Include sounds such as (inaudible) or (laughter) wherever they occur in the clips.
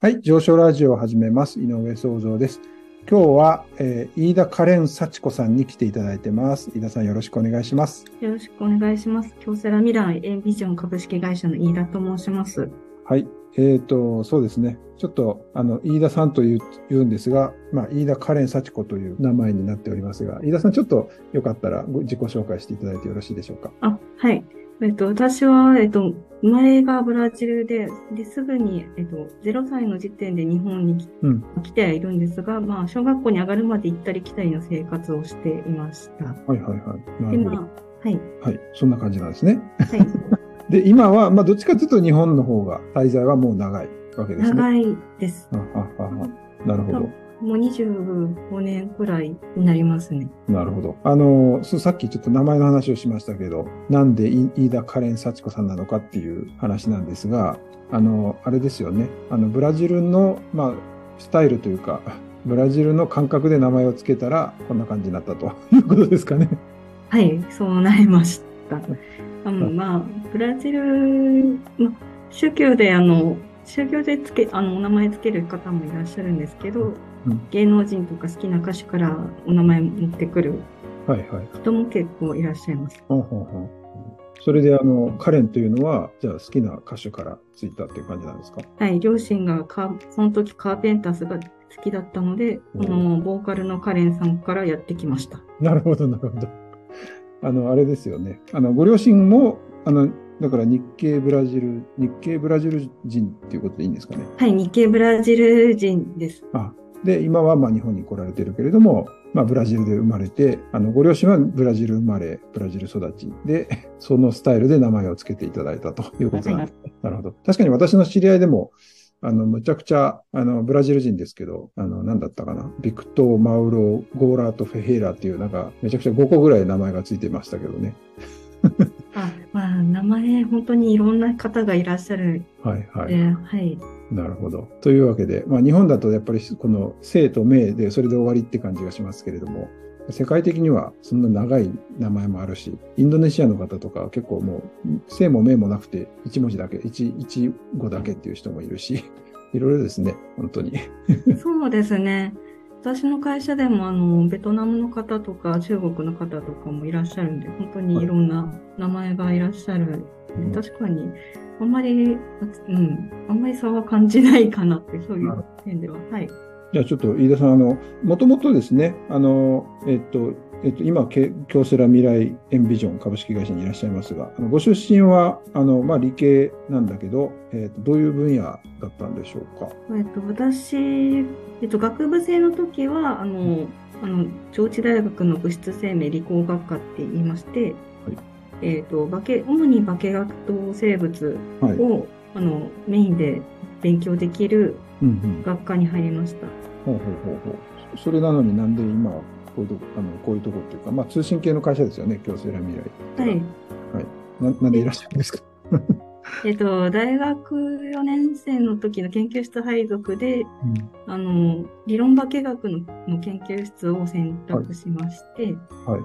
はい、上昇ラジオを始めます。井上創造です。今日は、えー飯田カレン幸子さんに来ていただいてます。飯田さんよろしくお願いします。よろしくお願いします。京セラ未来エンビジョン株式会社の飯田と申します。はい。えっ、と、そうですね。ちょっと、あの、飯田さんと言う言うんですが、まあ、飯田カレン幸子という名前になっておりますが、飯田さんちょっとよかったらご自己紹介していただいてよろしいでしょうか？あ、はい。えっと、私は、えっと、生まれがブラジルで、で、すぐに、えっと、0歳の時点で日本に来うん。来てはいるんですが、まあ、小学校に上がるまで行ったり来たりの生活をしていました。はいはいはい。なで、るほど。まあ、はい。はい。そんな感じなんですね。はい。(laughs) で、今は、まあ、どっちかというと日本の方が、滞在はもう長いわけですね。長いです。ああああなるほど。もう25年くらいになりますね。なるほど。あの、さっきちょっと名前の話をしましたけど、なんでい飯田カレン幸子さんなのかっていう話なんですが、あの、あれですよね。あの、ブラジルの、まあ、スタイルというか、ブラジルの感覚で名前を付けたら、こんな感じになったと (laughs) いうことですかね。はい、そうなりました。あの、まあ、ブラジル、まあ、宗教で、あの、宗教でつけ、あの、お名前つける方もいらっしゃるんですけど、うん芸能人とか好きな歌手からお名前持ってくるはいはい。人も結構いらっしゃいます。ほんほんほんそれで、あの、カレンというのは、じゃあ好きな歌手からついたっていう感じなんですか？はい、両親がその時カーペンターズが好きだったので、うんこのボーカルのカレンさんからやってきました。なるほど、なるほど。(laughs) あの、あれですよね。あの、ご両親も、あの、だから日系ブラジル、日系ブラジル人っていうことでいいんですかね？はい、日系ブラジル人です。あで、今はまあ日本に来られてるけれども、まあブラジルで生まれて、あの、ご両親はブラジル生まれ、ブラジル育ちで、(laughs) そのスタイルで名前を付けていただいたということなんです。なるほど。確かに私の知り合いでも、あの、むちゃくちゃ、あの、ブラジル人ですけど、あの、なんだったかな？ビクトー・マウロ・ゴーラート・フェヘイラっていう、なんか、めちゃくちゃ5個ぐらい名前が付いてましたけどね。(laughs) あ、まあ、名前、本当にいろんな方がいらっしゃるはいはい。はい。なるほど。というわけで、まあ、日本だとやっぱりこの姓と名でそれで終わりって感じがしますけれども、世界的にはそんな長い名前もあるし、インドネシアの方とかは結構もう生も名もなくて一文字だけ、1、1語だけっていう人もいるし、いろいろですね、本当に。そうですね。私の会社でも、あの、ベトナムの方とか中国の方とかもいらっしゃるんで、本当にいろんな名前がいらっしゃる。で確かに、あんまり、うん、あんまり差は感じないかなって、そういう点では。はい。じゃあちょっと飯田さん、あの、もともとですね、あの、えっと、えっと、今、け京セラ未来エンビジョン株式会社にいらっしゃいますが、あのご出身は、あの、まあ、理系なんだけど、えっと、どういう分野だったんでしょうか？えっと、私、えっと、学部生の時は、あの、あの、上智大学の物質生命理工学科って言いまして、えっと、化学、主に化学と生物はい。を、あの、メインで勉強できるうんうん。学科に入りました。ほうほうほうほう。それなのになんで今はこういうとこ、あの、こういうとこっていうか、まあ通信系の会社ですよね、京セラ未来。はい。ななんでいらっしゃるんですか？(laughs) えっと、大学4年生の時の研究室配属で、あの、理論化学のの研究室を選択しまして、はい。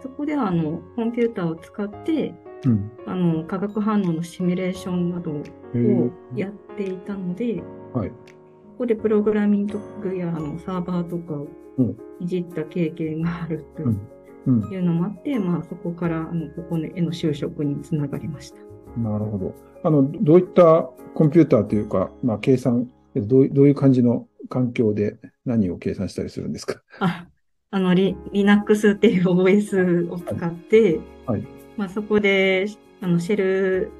そこでは、あの、コンピューターを使って、うん。あの、化学反応のシミュレーションなどをやっていたので、はい。ここでプログラミングやあのサーバーとかをうんいじった経験があると。いうのもあって、まあそこからあのここへの就職につながりました。なるほど。あの、どういったコンピューターというか、まあ計算、どういどういう感じの環境で何を計算したりするんですか？あ、あの、リ Linux っていう OS を使って、はいまあそこで、あの、シェル、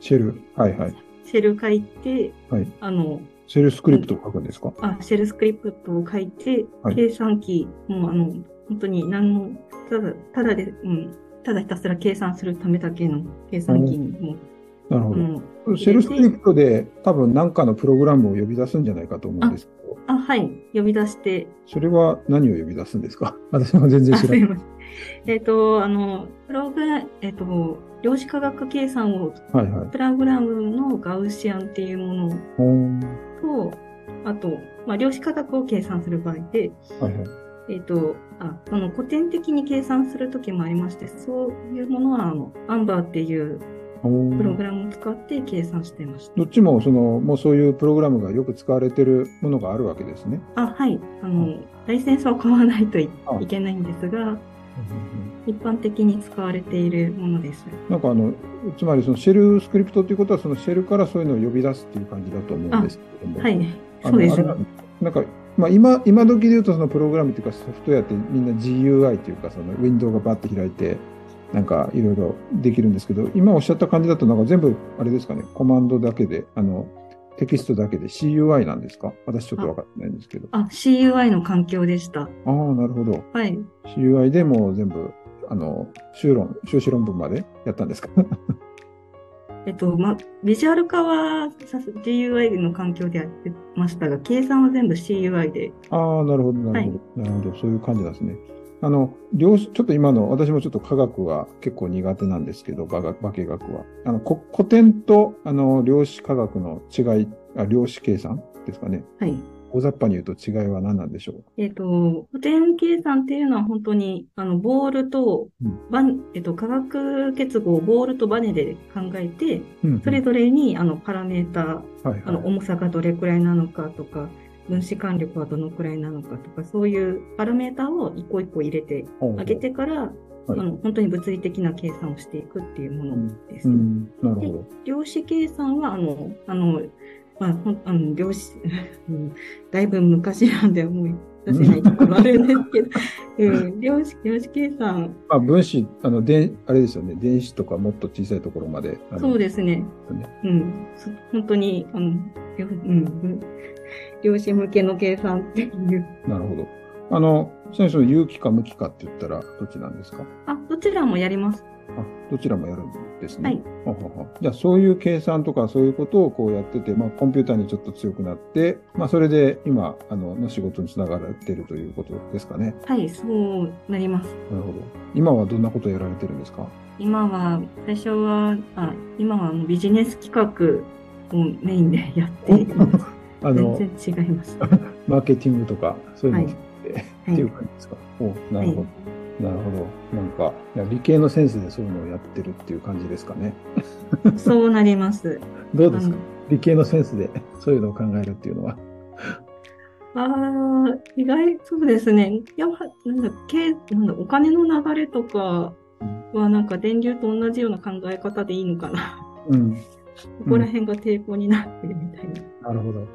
シェル。はいはい。シェル書いて、はいあの、シェルスクリプトを書くんですか？あ、シェルスクリプトを書いて、はい。計算機もあの、本当に何も、ただ、ただで、うん、ただひたすら計算するためだけの計算機にも、なるほあの、ど。シェルスクリプトで多分何かのプログラムを呼び出すんじゃないかと思うんですけど、あ、はい、呼び出して、それは何を呼び出すんですか？(laughs) 私も全然あ、知らない。えっ、と、あの、プログラ、えっ、と、量子化学計算を、はいはい。プログラムのガウシアンっていうものと、あと、まあ、量子化学を計算する場合で、はいはい。えっ、と、あ、その古典的に計算するときもありまして、そういうものは、あの、アンバーっていうプログラムを使って計算してました。どっちも、その、もうそういうプログラムがよく使われてるものがあるわけですね。あ、はい。あの、ライセンスは買わないといいけないんですが、一般的に使われているものです。なんかあの、つまりそのシェルスクリプトということは、そのシェルからそういうのを呼び出すっていう感じだと思うんですけども。はい。そうですあれなんか、まあ今、今時で言うとそのプログラムっていうかソフトウェアってみんな GUI というか、そのウィンドウがバッと開いて、なんかいろいろできるんですけど、今おっしゃった感じだとなんか全部、あれですかね、コマンドだけで、あの、テキストだけで CUI なんですか？私ちょっと分かってないんですけど。あ、CUI の環境でした。ああ、なるほど。はい。CUI でもう全部、あの、修論、修士論文までやったんですか？(laughs) えっと、ま、ビジュアル化は GUI の環境でやってましたが、計算は全部 CUI で。ああ、なるほど、なるほど。なるほど、そういう感じなんですね。あの、量子、ちょっと今の、私もちょっと科学は結構苦手なんですけど、化学化学は。あの、こ古典と、あの、量子科学の違い、あ量子計算ですかね。はい。大雑把に言うと違いは何なんでしょう？えっと、古典計算っていうのは本当に、あの、ボールとうん、えっと、化学結合をボールとバネで考えて、うんそれぞれに、あの、パラメータ、はいはいあの、重さがどれくらいなのかとか、分子間力はどのくらいなのかとか、そういうパラメータを一個一個入れてあげてから、はいあの、本当に物理的な計算をしていくっていうものです。うん、なるほど。量子計算は、あの、あの、まあ、ほんあの、量子、(laughs) うんだいぶ昔なんで思い出せないところあるんですけど、う (laughs) ん、量子、量子計算、まあ、分子、あの、で、あれですよね。電子とかもっと小さいところまで。そうですねね。うん、そ本当に、あの、量うん、量子向けの計算っていう。なるほど。あの、先生、有機か無機かって言ったら、どっちなんですか？あ、どちらもやります。あ、どちらもやるんですね。はい。はははじゃあ、そういう計算とかそういうことをこうやってて、まあ、コンピューターにちょっと強くなって、まあ、それで今、あの、の仕事につながれてるということですかね。はい、そうなります。なるほど。今はどんなことをやられてるんですか？今は、最初は、あ、今はあのビジネス企画をメインでやっています。(laughs) あの、全然違います。(laughs) マーケティングとか、そういうのって、はいっていう感じですか？おなるほど。なるほど。なんか、いや理系のセンスでそういうのをやってるっていう感じですかね？(laughs) そうなります。どうですか？理系のセンスでそういうのを考えるっていうのは？ああ、意外、そうですね。やっぱ、なんだ、経なんだ、お金の流れとかは、なんか電流と同じような考え方でいいのかな。うん。ここら辺が抵抗になってるみたいな。なるほど。はい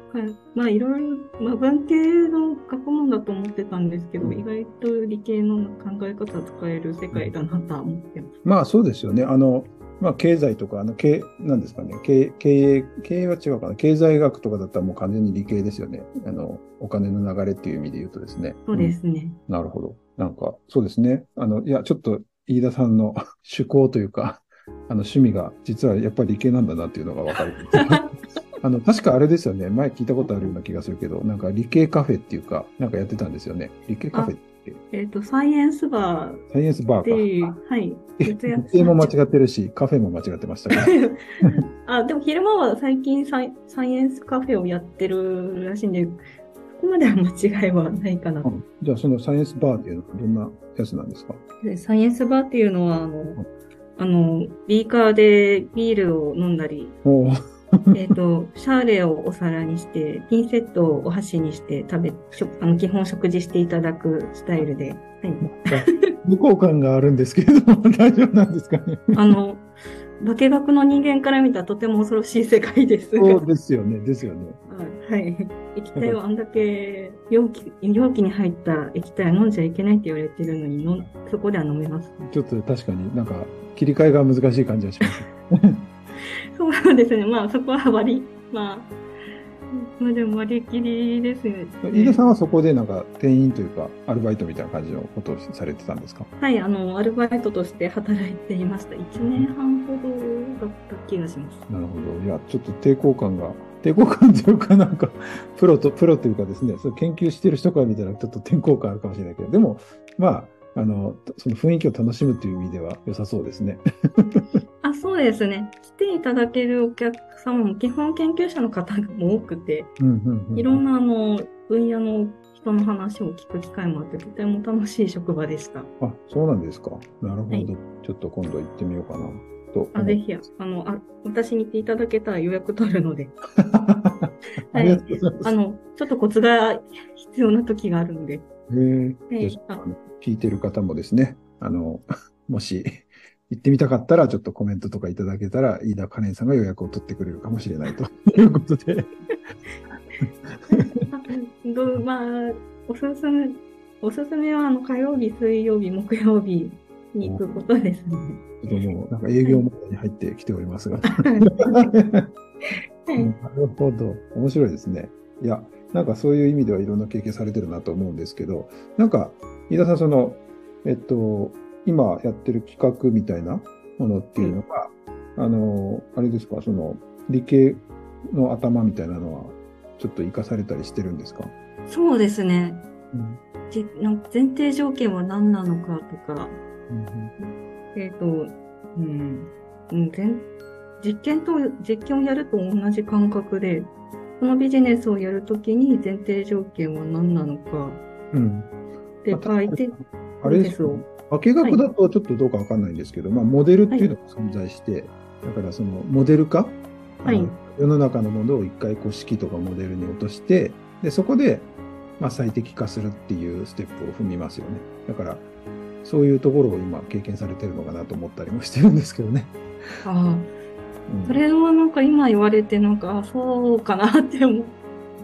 まあ、いろいろ、まあ、文系の学問だと思ってたんですけど、うん意外と理系の考え方を使える世界だなとは思ってます。まあそうですよね。あの、まあ経済とか、あの、経、なんですかね。経経営、経営は違うかな。経済学とかだったらもう完全に理系ですよね。あの、お金の流れっていう意味で言うとですね。そうですね。なるほど。なんか、そうですね。あの、いや、ちょっと、飯田さんの (laughs) 趣向というか、あの、趣味が、実はやっぱり理系なんだなっていうのがわかる。(laughs) あの、確かあれですよね。前聞いたことあるような気がするけど、なんか理系カフェっていうか、なんかやってたんですよね。理系カフェって、えっ、と、サイエンスバーサイエンスバーか。っていう、はい。日程も間違ってるし、カフェも間違ってましたけど。(laughs) あ、でも昼間は最近サイサイエンスカフェをやってるらしいんで、そこまでは間違いはないかなと。うんじゃあ、そのサイエンスバーっていうのはどんなやつなんですか？でサイエンスバーっていうのは、あの、あの、ビーカーでビールを飲んだり、(laughs) えっと、シャーレをお皿にして、ピンセットをお箸にして食べ、食あの基本食事していただくスタイルで、はい。向こう感があるんですけれども、(laughs) 大丈夫なんですかね？あの、化学の人間から見たらとても恐ろしい世界ですが。そうですよね、ですよね。はい。液体をあんだけ容器、容器に入った液体は飲んじゃいけないって言われてるのにの、そこでは飲めます。ちょっと確かになんか切り替えが難しい感じがします。(laughs) そうですね。まあそこは割り、まあ、まあでも割り切りですね。飯田さんはそこでなんか店員というかアルバイトみたいな感じのことをされてたんですか？はい、あの、アルバイトとして働いていました。1年半ほどだった気がします。なるほど。いや、ちょっと抵抗感が、抵抗感というかなんか、プロと、プロというかですね、それ研究してる人から見たらちょっと抵抗感あるかもしれないけど、でも、まあ、あの、その雰囲気を楽しむという意味では良さそうですね。あ、そうですね。来ていただけるお客様も基本研究者の方も多くて、いろんなあの分野の人の話を聞く機会もあって、とても楽しい職場でした。あ、そうなんですか。なるほど。はいちょっと今度行ってみようかな。と。あ、ぜひ、あの、あ、私に言っていただけたら予約取るので。(laughs) ありがとうござい。あの、ちょっとコツが必要な時があるんで。へえ聞いてる方もですね、あの、(laughs) もし行ってみたかったら、ちょっとコメントとかいただけたら、飯田カレンさんが予約を取ってくれるかもしれないと (laughs) いうことで。あどうまあ、おすすめ、おすすめは、あの、火曜日、水曜日、木曜日に行くことですね。ちょっともう、なんか営業モードに入ってきておりますが。はいなるほど。面白いですね。いや、なんかそういう意味ではいろんな経験されてるなと思うんですけど、なんか、飯田さん、その、えっと、今やってる企画みたいなものっていうのが、あの、あれですか、その、理系の頭みたいなのは、ちょっと活かされたりしてるんですか？そうですね。うん。前提条件は何なのかとか、えっ、と、うん、うん、全実験と、実験をやると同じ感覚で、このビジネスをやるときに前提条件は何なのか。うん。で書いて、あれですよ。化学だとちょっとどうかわかんないんですけど、まあ、モデルっていうのが存在して、だからその、モデル化、はい。世の中のものを一回こう式とかモデルに落として、で、そこで、まあ、最適化するっていうステップを踏みますよね。だから、そういうところを今経験されてるのかなと思ったりもしてるんですけどね。あうんあ、それはなんか今言われてなんか、あそうかなって思う。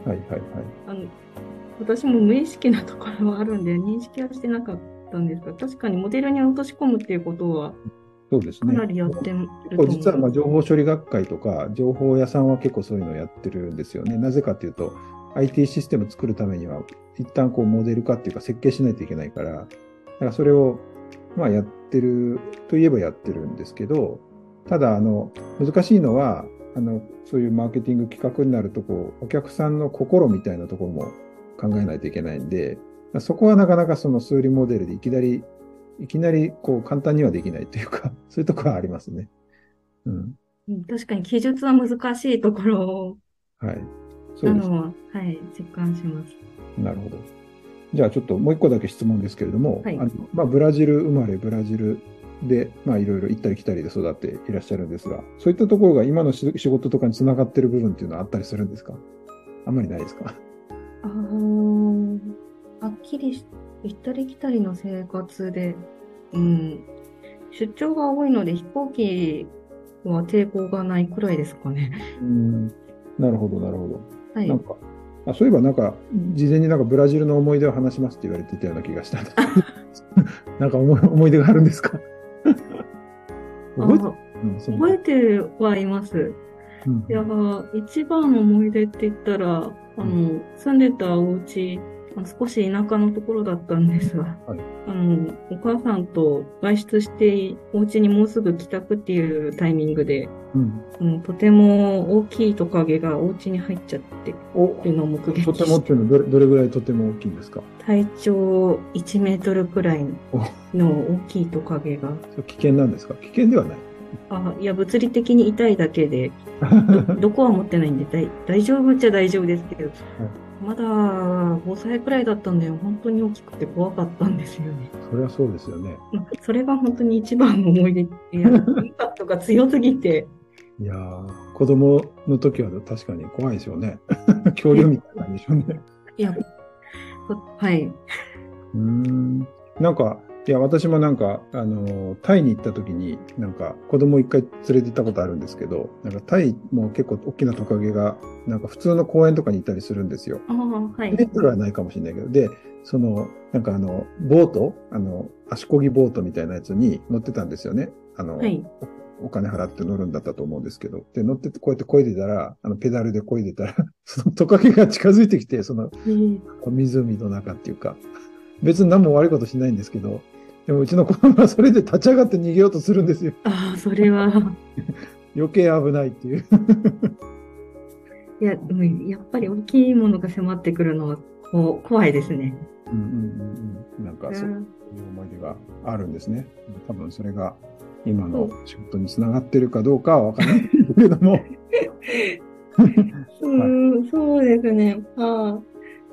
はいはいはい。あの私も無意識なところはあるんで、認識はしてなかったんですが、確かにモデルに落とし込むっていうことは、そうですね。かなりやってると。実はまあ情報処理学会とか情報屋さんは結構そういうのをやってるんですよね。なぜかというと IT システム作るためには一旦こうモデル化っていうか設計しないといけないから、だからそれをまあやってるといえばやってるんですけど、ただあの難しいのはあのそういうマーケティング企画になるとこうお客さんの心みたいなところも考えないといけないんで、そこはなかなかその数理モデルでいきなりいきなりこう簡単にはできないというか、(laughs) そういうところはありますね。うん。うん確かに記述は難しいところはい。そうです。なのは、はい、実感します。なるほど。じゃあちょっともう一個だけ質問ですけれども、はいあのまあ、ブラジル生まれ、ブラジルで、まあいろいろ行ったり来たりで育っていらっしゃるんですが、そういったところが今のし仕事とかにつながってる部分っていうのはあったりするんですか？あんまりないですか？あーはっきりし行ったり来たりの生活で、うん、出張が多いので飛行機は抵抗がないくらいですかね。うん。なるほど、なるほど。はいなん。か、あそういえばなんか、事前になんかブラジルの思い出を話しますって言われてたような気がしたん (laughs) なんか思い思い出があるんですか？覚えてあうん覚えてはいます。うんいや、一番の思い出って言ったら、あの、住んでたお家、あの少し田舎のところだったんですが、はい。あの、お母さんと外出して、お家にもうすぐ帰宅っていうタイミングで、うん。うん、とても大きいトカゲがお家に入っちゃってお。っていうのを目撃とてもっしていうのはどれどれぐらいとても大きいんですか？体長1メートルくらいの大きいトカゲが、危険なんですか？危険ではない。あ、いや、物理的に痛いだけで、ど (laughs) どこは持ってないんで大大丈夫っちゃ大丈夫ですけど、まだ5歳くらいだったんで、本当に大きくて怖かったんですよね。それはそうですよね。まあそれが本当に一番の思い出。いや、インパクトが強すぎて、いやー、子供の時は確かに怖いでしょうね。(laughs) 恐竜みたいなんでしょうね。いや、そはい。うーん。なんか、いや、私もなんか、あの、タイに行った時に、なんか、子供一回連れて行ったことあるんですけど、なんか、タイも結構大きなトカゲが、なんか普通の公園とかにいたりするんですよ。ああ、はい。メートルはないかもしれないけど、で、その、なんかあの、ボート、あの、足漕ぎボートみたいなやつに乗ってたんですよね。あの、はい。お金払って乗るんだったと思うんですけど。で、乗っててこうやって漕いでたら、あの、ペダルで漕いでたら、(laughs) そのトカゲが近づいてきて、その、えー湖の中っていうか、別に何も悪いことしないんですけど、でもうちの子供はそれで立ち上がって逃げようとするんですよ。ああ、それは、(laughs) 余計危ないっていう。(laughs) いや、でもやっぱり大きいものが迫ってくるのはこう怖いですね。うんうんうんうん。なんかそういううん思い出があるんですね。多分それが今の仕事につながってるかどうかはわからない (laughs) けれども。うん、そうですね。あ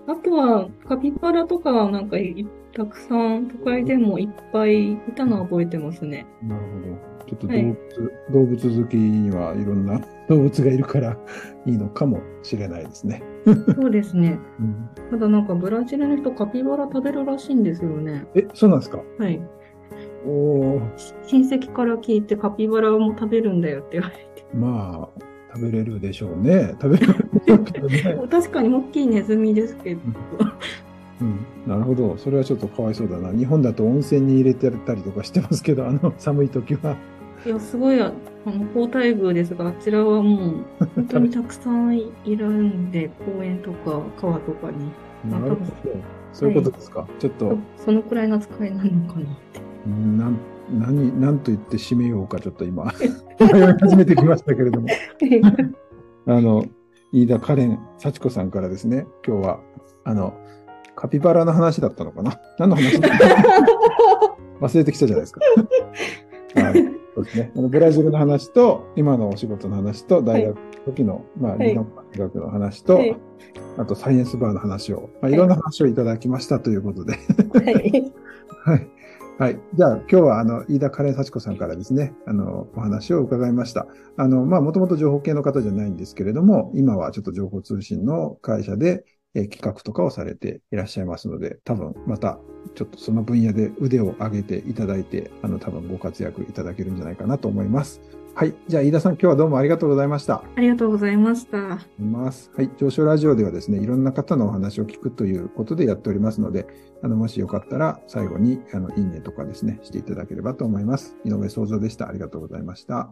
あ。あとは、カピバラとかはなんかいたくさん都会でもいっぱいいたのは覚えてますね。なるほど。ちょっと動物、動物好きにはいろんな (laughs) 動物がいるから (laughs) いいのかもしれないですね。そうですね。(laughs) うんただなんかブラジルの人カピバラ食べるらしいんですよね。え、そうなんですか？はい。おー親戚から聞いてカピバラも食べるんだよって言われて。まあ、食べれるでしょうね。食べれるね。確かに大きいネズミですけど。うん、なるほど。それはちょっとかわいそうだな。日本だと温泉に入れてたりとかしてますけど、あの、寒い時は。いや、すごい、あの、高待遇ですが、あちらはもう、本当にたくさんいいるんで、(laughs) 公園とか川とかに。なるほど。そういうことですか。ちょっと、そのくらいの扱いなのかなって。うんなん、何、何と言って締めようか、ちょっと今、(laughs) 迷い始めてきましたけれども。あの、飯田カレン幸子さんからですね、今日は、あの、カピバラの話だったのかな？何の話だった？(laughs) 忘れてきたじゃないですか。(laughs) はい、そうですね。あのブラジルの話と、今のお仕事の話と、大学の時の、まあ、はい理論大学の話と、はいあとサイエンスバーの話を、まあ、いろんな話をいただきましたということで。はい。はい。はい。じゃあ、今日は、あの、飯田カレン幸子さんからですね、あの、お話を伺いました。あの、まあ、もともと情報系の方じゃないんですけれども、今はちょっと情報通信の会社で、えー企画とかをされていらっしゃいますので、多分、また、ちょっとその分野で腕を上げていただいて、あの、多分ご活躍いただけるんじゃないかなと思います。はい。じゃあ、飯田さん、今日はどうもありがとうございました。ありがとうございました。います。はい。上昇ラジオではですね、いろんな方のお話を聞くということでやっておりますので、あの、もしよかったら最後に、あの、いいねとかですね、していただければと思います。井上創造でした。ありがとうございました。